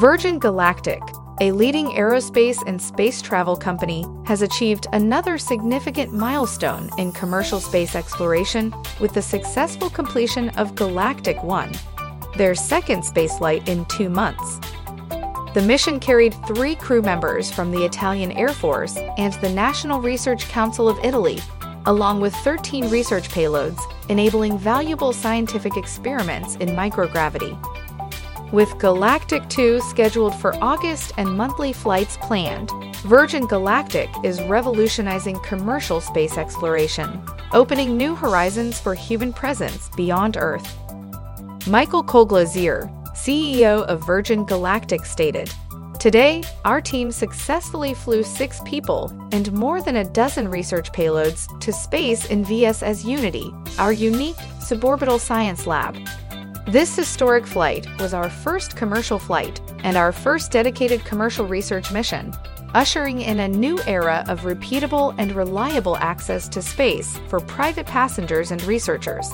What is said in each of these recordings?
Virgin Galactic, a leading aerospace and space travel company, has achieved another significant milestone in commercial space exploration with the successful completion of Galactic 1, their second spaceflight in two months. The mission carried three crew members from the Italian Air Force and the National Research Council of Italy, along with 13 research payloads, enabling valuable scientific experiments in microgravity. With Galactic 2 scheduled for August and monthly flights planned, Virgin Galactic is revolutionizing commercial space exploration, opening new horizons for human presence beyond Earth. Michael Colglazier, CEO of Virgin Galactic, stated Today, our team successfully flew six people and more than a dozen research payloads to space in VSS Unity, our unique suborbital science lab. This historic flight was our first commercial flight and our first dedicated commercial research mission, ushering in a new era of repeatable and reliable access to space for private passengers and researchers.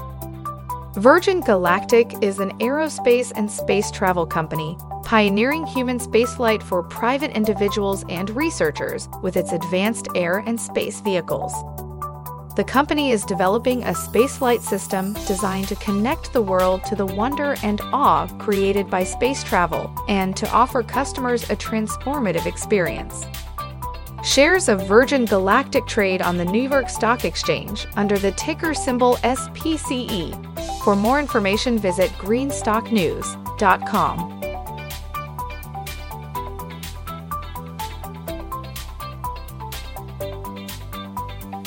Virgin Galactic is an aerospace and space travel company pioneering human spaceflight for private individuals and researchers with its advanced air and space vehicles. The company is developing a space spaceflight system designed to connect the world to the wonder and awe created by space travel and to offer customers a transformative experience. Shares of Virgin Galactic trade on the New York Stock Exchange under the ticker symbol SPCE. For more information, visit greenstocknews.com.